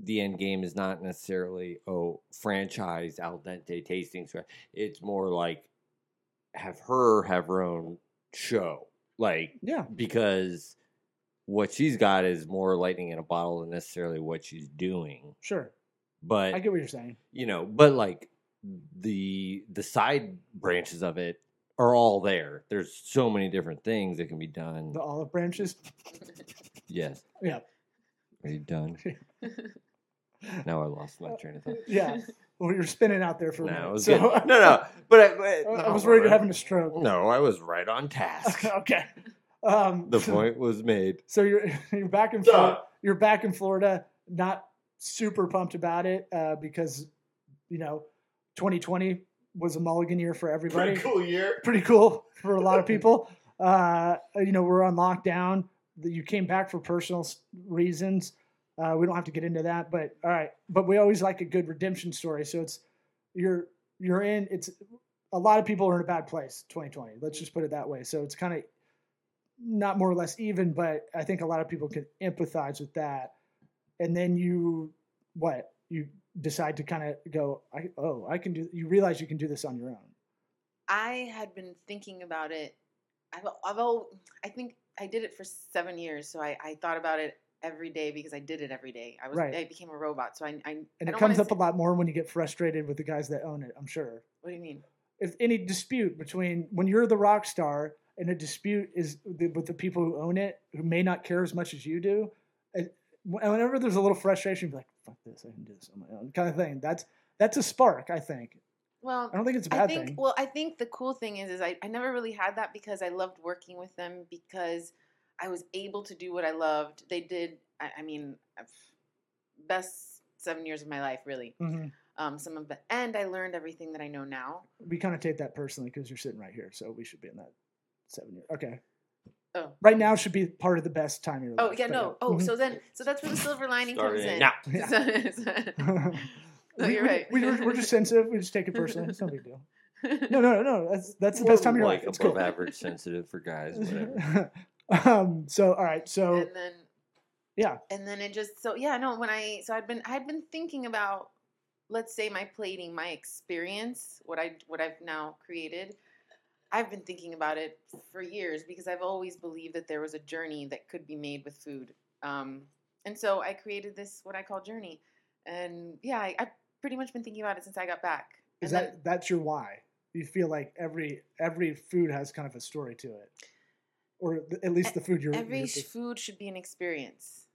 the end game is not necessarily, oh, franchise al dente tastings. It's more like have her have her own show. Like, Yeah. because what she's got is more lightning in a bottle than necessarily what she's doing. Sure. But I get what you're saying. you know, but like the the side branches of it are all there. There's so many different things that can be done. The olive branches. Yes. Yeah. Are you done? now I lost my train of thought. Yeah. Well, you're spinning out there for a No, minute. so. No, no. But I, but- I was worried you're having a stroke. No, I was right on task. okay. Um, The so- point was made. So you're you're back in Florida. You're back in Florida. Not super pumped about it uh, because you know 2020 was a mulligan year for everybody. Pretty cool year. Pretty cool for a lot of people. Uh, you know, we're on lockdown. You came back for personal reasons. Uh, we don't have to get into that, but all right. But we always like a good redemption story. So it's you're you're in. It's a lot of people are in a bad place. 2020. Let's just put it that way. So it's kind of not more or less even, but I think a lot of people can empathize with that. And then you what you decide to kind of go. I, oh, I can do. You realize you can do this on your own. I had been thinking about it. I've, I think I did it for seven years, so I, I thought about it every day because I did it every day. I was Right. I became a robot, so I, I And I it comes up a lot more when you get frustrated with the guys that own it. I'm sure. What do you mean? If any dispute between when you're the rock star and a dispute is with the people who own it, who may not care as much as you do, whenever there's a little frustration, be like, "Fuck this, I can do this on my own," kind of thing. That's that's a spark, I think. Well, I don't think it's a I bad think thing. well, I think the cool thing is is I, I never really had that because I loved working with them because I was able to do what I loved. They did I, I mean best seven years of my life really. hmm Um, some of the and I learned everything that I know now. We kind of take that personally because you're sitting right here, so we should be in that seven year. Okay, Oh. right now should be part of the best time of your Oh life. yeah, but no. Oh, Mhm. so then so that's where the silver lining comes in. now. Yeah. No, We- you're we- right. We, are we're just sensitive. We just take it personally. It's no big deal. No, no, no. That's that's the best time of your like life. It's above cool. average sensitive for guys, whatever. um. So all right. So and then yeah. and then it just so yeah no when i so i'd been i had been thinking about let's say my plating my experience what i what i've now created i've been thinking about it for years because i've always believed that there was a journey that could be made with food um, and so i created this what i call journey And yeah, I, I've pretty much been thinking about it since I got back. Is And then- that that's your why? You feel like every every food has kind of a story to it, or th- at least the food you're. every you're food should be an experience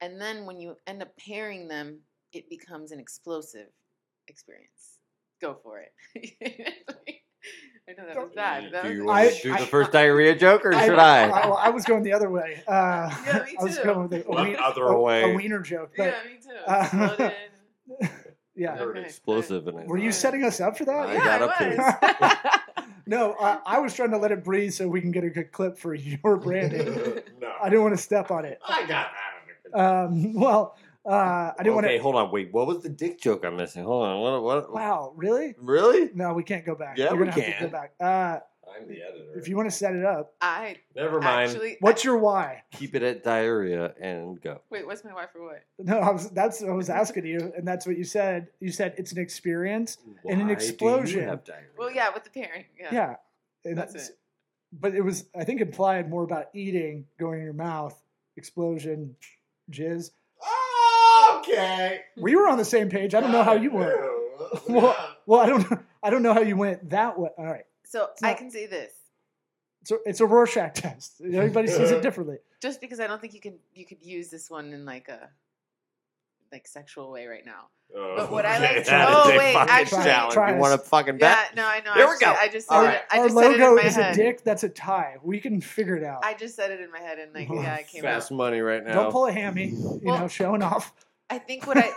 and then when you end up pairing them it becomes an explosive experience go for it i know that was bad that Do was you I- want to do I- the first diarrhea joke, or should I? I, I was going the other way. Uh, Yeah, me I was too. going with a, a, What other a- way? a wiener joke, but yeah me too uh, yeah. heard Okay, explosive, and I Were you setting us up for that? I yeah, got I up to was. No, I, I was trying to let it breathe so we can get a good clip for your branding. no. I didn't want to step on it. I got that under control. Um, well, uh, I didn't okay, want to. hold on. Wait, what was the dick joke I'm missing? Hold on. What? What? Wow, really? Really? No, we can't go back. Yeah, You're we gonna have to go back. Uh, I'm the editor. if you want to set it up, i Never mind. actually what's your why? Keep it at diarrhea and go. wait what's my why for what No, I was that's what I was asking you, and that's what you said. You said it's an experience. And an Why do you explosion. have diarrhea? well yeah with the pairing yeah, Yeah, and That's that's- it. But it was, I think, implied more about eating, going in your mouth, explosion, jizz. Okay. We were on the same page. I don't know how you went. Well, well, I don't know. I don't know how you went that way. All right. So i can say this So it's a Rorschach test. Everybody sees it differently. just because i don't think you could you could use this one in like a like sexual way right now But what I like to- That oh, wait, actually- challenge. Try You want to fucking yeah bet? no i know Here we go. i just said All it, right. i Our just said it in my is head a dick. That's a tie. We can figure it out. I just said it in my head and like yeah, it came Fast out. money right now. Don't pull a hammy. You Well- know, showing off. I think what I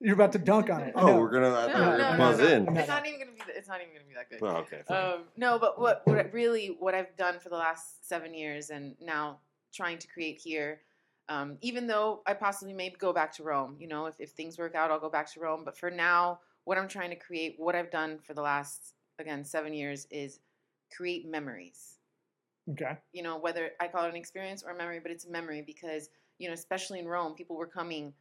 You're about to dunk on it. I oh, know. we're gonna no, uh, no, no, buzz no, in. No, It's not even gonna be. It's not even gonna be that good. Well, okay. fine. Um, no, but what what really what I've done for the last seven years and now trying to create here, um, even though I possibly may go back to Rome. You know, if if things work out, I'll go back to Rome. But for now, what I'm trying to create, what I've done for the last again seven years, is create memories. Okay. you know whether i call it an experience or a memory but it's a memory because you know especially in rome people were coming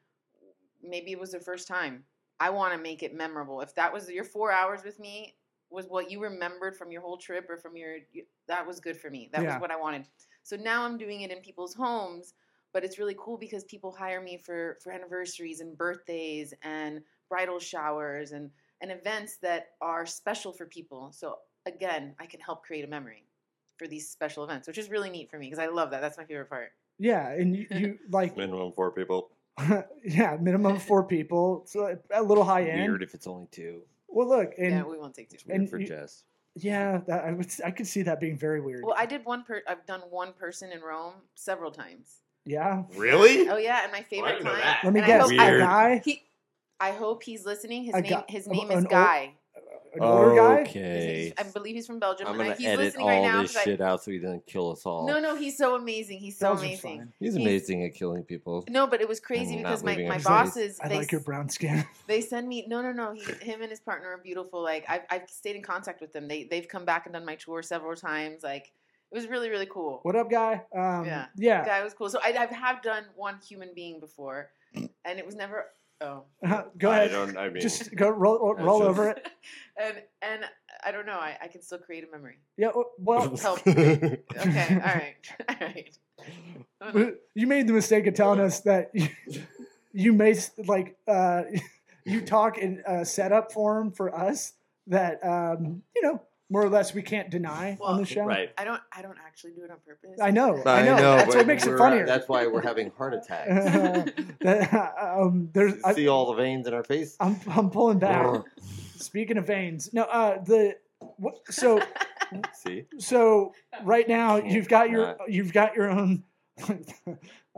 maybe it was the first time i want to make it memorable if that was your four hours with me was what you remembered from your whole trip or from your that was good for me that Yeah. was what i wanted so now i'm doing it in people's homes but it's really cool because people hire me for for anniversaries and birthdays and bridal showers and and events that are special for people so again i can help create a memory for these special events, which is really neat for me because I love that. That's my favorite part. Yeah, and you, you like Minimum four people. yeah, minimum four people. So a little high end. Weird if it's only two. Well, look, and yeah, yeah, we won't take two. Weird And for you- Jess. that, I would I could see that being very weird. Well, I did one per. I've done one person in Rome several times. yeah. Really? Oh yeah, and my favorite didn't know client. that. Let me and I guess. hope- A Weird. guy, He, I hope he's listening. His A name, guy- his name an is ol- Guy. An older guy. His Okay. name's- I believe he's from Belgium. I'm gonna he's edit listening all right now. this 'cause I- shit out so he doesn't kill us all. No, no, he's so amazing. He's so Belgium's amazing. fine. He's he's- amazing at killing people. No, but it was crazy And because my, my bosses I they like your brown skin. they send me no no no he, him and his partner are beautiful like I've, I've stayed in contact with them they they've come back and done my tour several times like it was really really cool What up, guy? Um, Yeah. yeah. guy was cool so I, I have done one human being before and it was never oh Go I ahead. don't. I mean, Just go roll That's roll just- over it. and and I don't know I, I can still create a memory Yeah. Well, help okay all right all right But you made the mistake of telling us that you, you may like uh, you talk in a setup form for us that um, you know more or less we can't deny on the show. right. I don't I don't actually do it on purpose I know. I I know. know. That's what makes it funnier. That's why we're having heart attacks. That, um, there's I, See all the veins in our face. I'm I'm pulling back. Speaking of veins, no. Uh, the what, so See, so right now you've got your Not. you've got your own.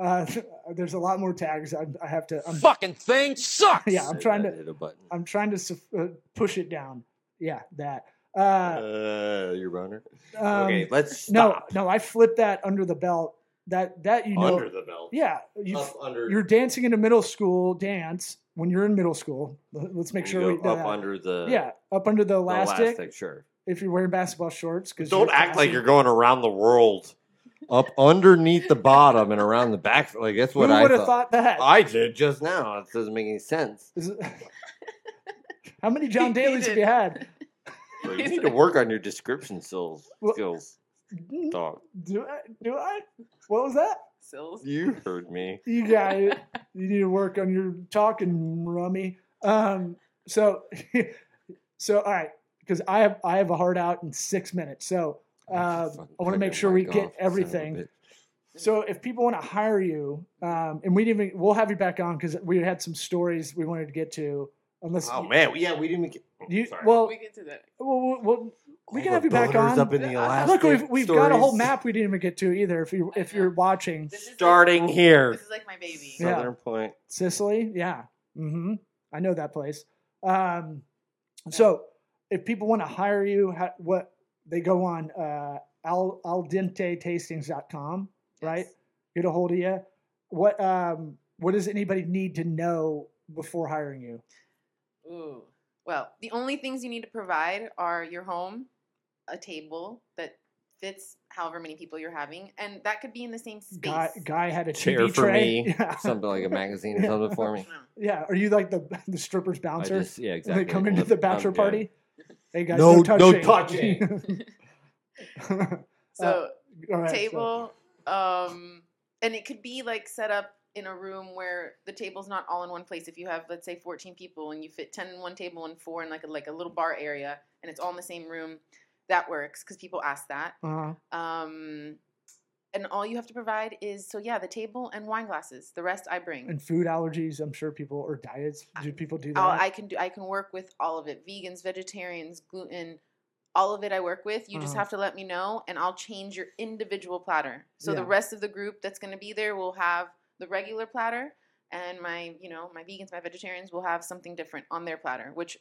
uh, there's a lot more tags. I, I have to. I'm, fucking thing sucks. yeah, I'm trying to. hit a button. I'm trying to suf- uh, push it down. Yeah, that. Uh, Uh, your boner. um, okay, let's no, stop. no, I flipped that under the belt. That that you know. Under the belt. yeah, you Up under. you're dancing in a middle school dance when you're in middle school. Let- Let's make You sure go we up that. under the yeah, up under the the elastic. elastic. Sure. If you're wearing basketball shorts, because Don't act like you're going around the world. Up underneath the bottom and around the back. Like that's Who what I would have thought. thought that? I did just now. It doesn't make any sense. Is it- How many John He Daly's have you had? Bro, you need to work on your description skills. Well- skills, dog. Do I? Do I? What was that? Sills. You heard me. you got it. You need to work on your talking, rummy. Um, so, so all right, because I have I have a hard out in six minutes. So uh, I want to make sure we get off, son of a everything. So if people want to hire you, um, and we didn't, even, we'll have you back on because we had some stories we wanted to get to. Unless Oh you- man, yeah, we didn't. Get, you, sorry. well, we can do that. well, well, well, we All can the have you back on. Up in the Alaska Look, we've, we've got a whole map we didn't even get to either. If you if you're watching Starting like, here, This is like my baby. Yeah. Southern Point. Sicily, yeah, mm-hmm. I know that place. Um, so if people want to hire you, how, what they go on uh, al aldentetastings.com, right? Get a hold of you. What um, what does anybody need to know before hiring you? Ooh. Well, the only things you need to provide are your home, a table that fits however many people you're having, and that could be in the same space. Guy guy had a Chair TV for tray. me, Yeah. something like a magazine or Yeah. something for me. Yeah. Are you like the the strippers bouncer? just, yeah, exactly. they come into Lip- the um, bachelor yeah. party. Hey guys, No- no, no touching. So All right, so- table, um, and it could be like set up in a room where the table's not all in one place. If you have, let's say, 14 people and you fit 10 in one table and four in like a, like a little bar area, and it's all in the same room, that works because people ask that. uh-huh. Um, and all you have to provide is so yeah, the table and wine glasses. The rest I bring. and food allergies. I'm sure people or diets. Do people do that? I'll, I can do. I can work with all of it. Vegans, vegetarians, gluten, all of it. I work with. You just Uh-huh. have to let me know, and I'll change your individual platter. So the rest of the group that's going to be there will have the regular platter, and my, you know, my vegans, my vegetarians will have something different on their platter, which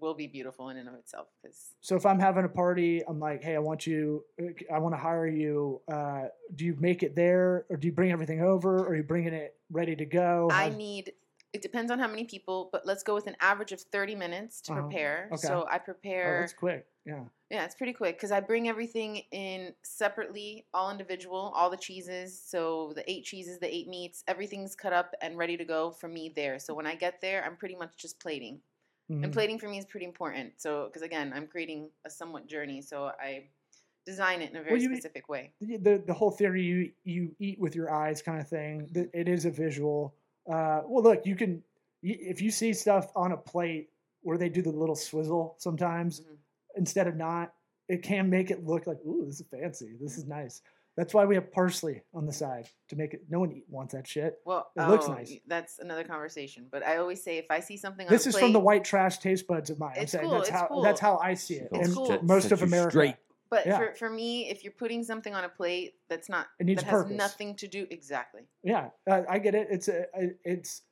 will be beautiful in and of itself. Because So if I'm having a party, I'm like, hey, I want you, I want to hire you. Uh, do you make it there, or do you bring everything over, or are you bringing it ready to go? I How's- need. It depends on how many people, but let's go with an average of 30 minutes to Uh-huh. prepare. Okay. So I oh, prepare. that's quick. Yeah. Yeah, it's pretty quick because I bring everything in separately, all individual, all the cheeses. So the eight cheeses, the eight meats, everything's cut up and ready to go for me there. So when I get there, I'm pretty much just plating. And Mhm. plating for me is pretty important. So, because again, I'm creating a somewhat journey. So I design it in a very you- specific way. the, the whole theory you you eat with your eyes kind of thing. th- It is a visual. Uh, well, look, you can if you see stuff on a plate where they do the little swizzle sometimes Mhm. Instead of not, it can make it look like ooh, this is fancy. This is nice. That's why we have parsley on the side to make it. No one wants that shit. Well, It looks oh, nice. That's another conversation. But I always say if I see something on This a is plate, from the white trash taste buds of mine. I'm It's saying cool, that's it's how cool. that's how I see it. Gonna And cool. most set of you America. straight. But Yeah. for, for me, if you're putting something on a plate that's not It needs that has purpose. nothing to do exactly. Yeah, I, I get it. It's a, a- it's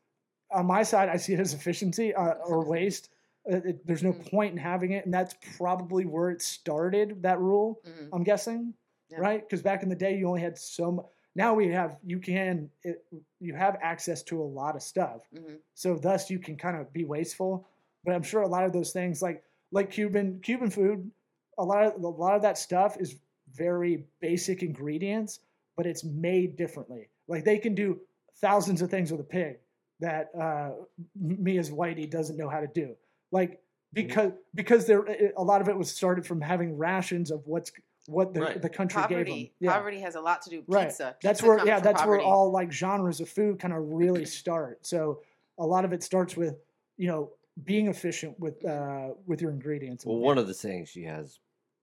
on my side. I see it as efficiency uh, or waste. Uh, it, there's no Mm. point in having it, and that's probably where it started. That rule, Mhm. I'm guessing, Yeah. right? Because back in the day, you only had so much. Now we have you can it, you have access to a lot of stuff, hmm so thus you can kind of be wasteful. But I'm sure a lot of those things, like like Cuban Cuban food, a lot of a lot of that stuff is very basic ingredients, but it's made differently. Like they can do thousands of things with a pig that uh, me as Whitey doesn't know how to do. Like because because there a lot of it was started from having rations of what's what the, Right. the country gave them. Poverty, Yeah. poverty has a lot to do. Right. Pizza. That's Pizza where yeah, from that's where all like genres of food kind of really start. So a lot of it starts with you know being efficient with uh with your ingredients. Well, one of the things she has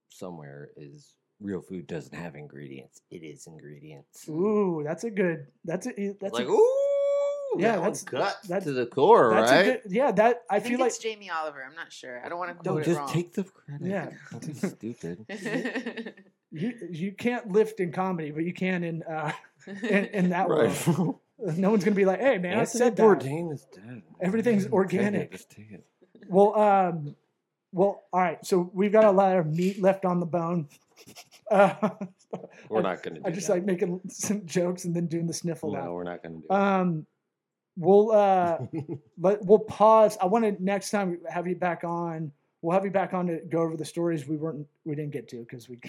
somewhere is real food doesn't have ingredients. It is ingredients. Ooh, that's a good. That's a that's like, a, ooh, Yeah, that one that's- cut that's- to the core, that's right? a good. Yeah, that I, I, think feel like it's Jamie Oliver. I'm not sure. I don't want to no, quote just it wrong. take the credit. Yeah. Don't stupid. you you can't lift in comedy, but you can in uh in, in that right. world. No one's gonna be like, hey man, I said that. Bourdain is dead. Everything's Take organic. Just take it. Well, um, well, all right. So we've got a lot of meat left on the bone. Uh, We're I- not going to do I just that. like making some jokes and then doing the sniffle. No, laugh. we're not going to do Um, we'll uh, but we'll pause. I want to next time have you back on. We'll have you back on to go over the stories we weren't we didn't get to because we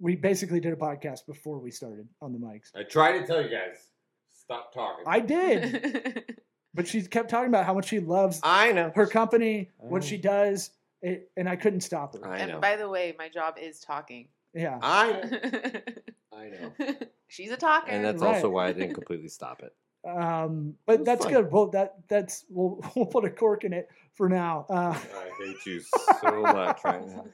we basically did a podcast before we started on the mics. I tried to tell you guys, stop talking. I did, but she kept talking about how much she loves I know. her company, what Oh. she does, it, and I couldn't stop her. I know. and by the way, my job is talking. Yeah. I know. I know. She's a talker. And that's Right. also why I didn't completely stop it. Um, but was that's fun. good. Well, that that's we'll we'll put a cork in it for now. Uh, I hate you so much right now.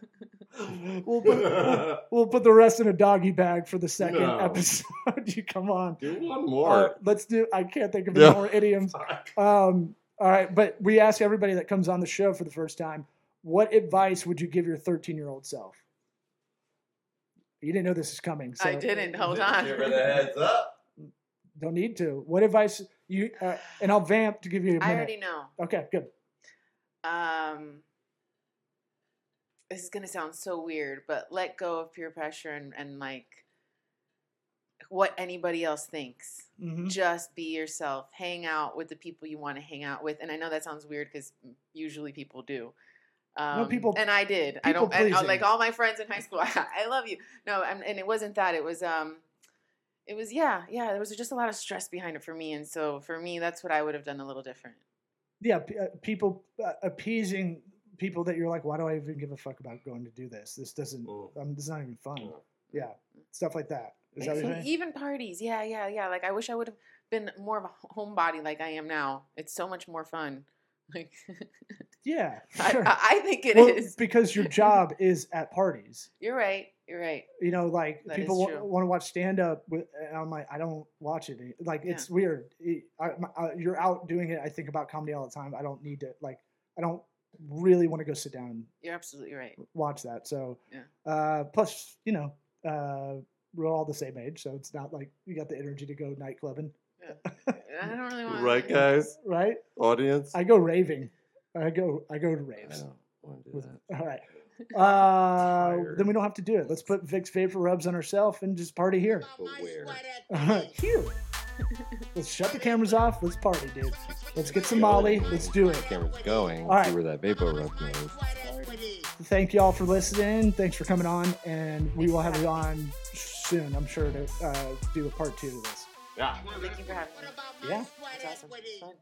we'll put we'll, we'll put the rest in a doggy bag for the second No. episode. you come on. Do one Uh, more. let's do. I can't think of any Yeah. more idioms. Um, all right, but we ask everybody that comes on the show for the first time, what advice would you give your 13 year old self? You didn't know this is coming. So I didn't. Hold on. Give her the heads up. Don't need to. What advice you? Uh, and I'll vamp to give you a minute. I already know. Okay, good. Um, this is gonna sound so weird, but let go of peer pressure and, and like what anybody else thinks. hmm Just be yourself. Hang out with the people you want to hang out with. And I know that sounds weird because usually people do. Um, people- and I did. I don't. And, like all my friends in high school, I love you. No, and, and it wasn't that. It was um, it was yeah, yeah. There was just a lot of stress behind it for me, and so for me, that's what I would have done a little different. Yeah, p- uh, people uh, appeasing people that you're like, why do I even give a fuck about going to do this? This doesn't. Mm. Um, this is not even fun. Mm. Yeah, stuff like that. Is that what even parties yeah yeah yeah like i wish i would have been more of a homebody like i am now it's so much more fun like Yeah, I, sure. I I think it is. Well, because your job is at parties. you're right you're right You know, like That people is wa- true. want to watch stand up, with, and I'm like, I don't watch it. Like, Yeah. it's weird. It- I, my, uh, you're out doing it. I think about comedy all the time. I don't need to like. I don't really want to go sit down you're absolutely right watch that. So, Yeah. uh, plus, you know, uh, we're all the same age, so it's not like you got the energy to go nightclubbing, i don't really want Right, guys? right? Audience? I go raving. I go. I go to I raves. don't want to do With- that. All right. Uh, then we don't have to do it. Let's put Vicks Vapor rubs on herself and just party here. But where? here. Let's shut the cameras off. Let's party, dude. Let's get some Molly. Let's do it. Camera's going. All right. See where that vapor rub goes. Thank y'all for listening. Thanks for coming on, and we will have you on soon. I'm sure to uh, do a part two to this. Yeah. thank you for having me Yeah. it's awesome it's fun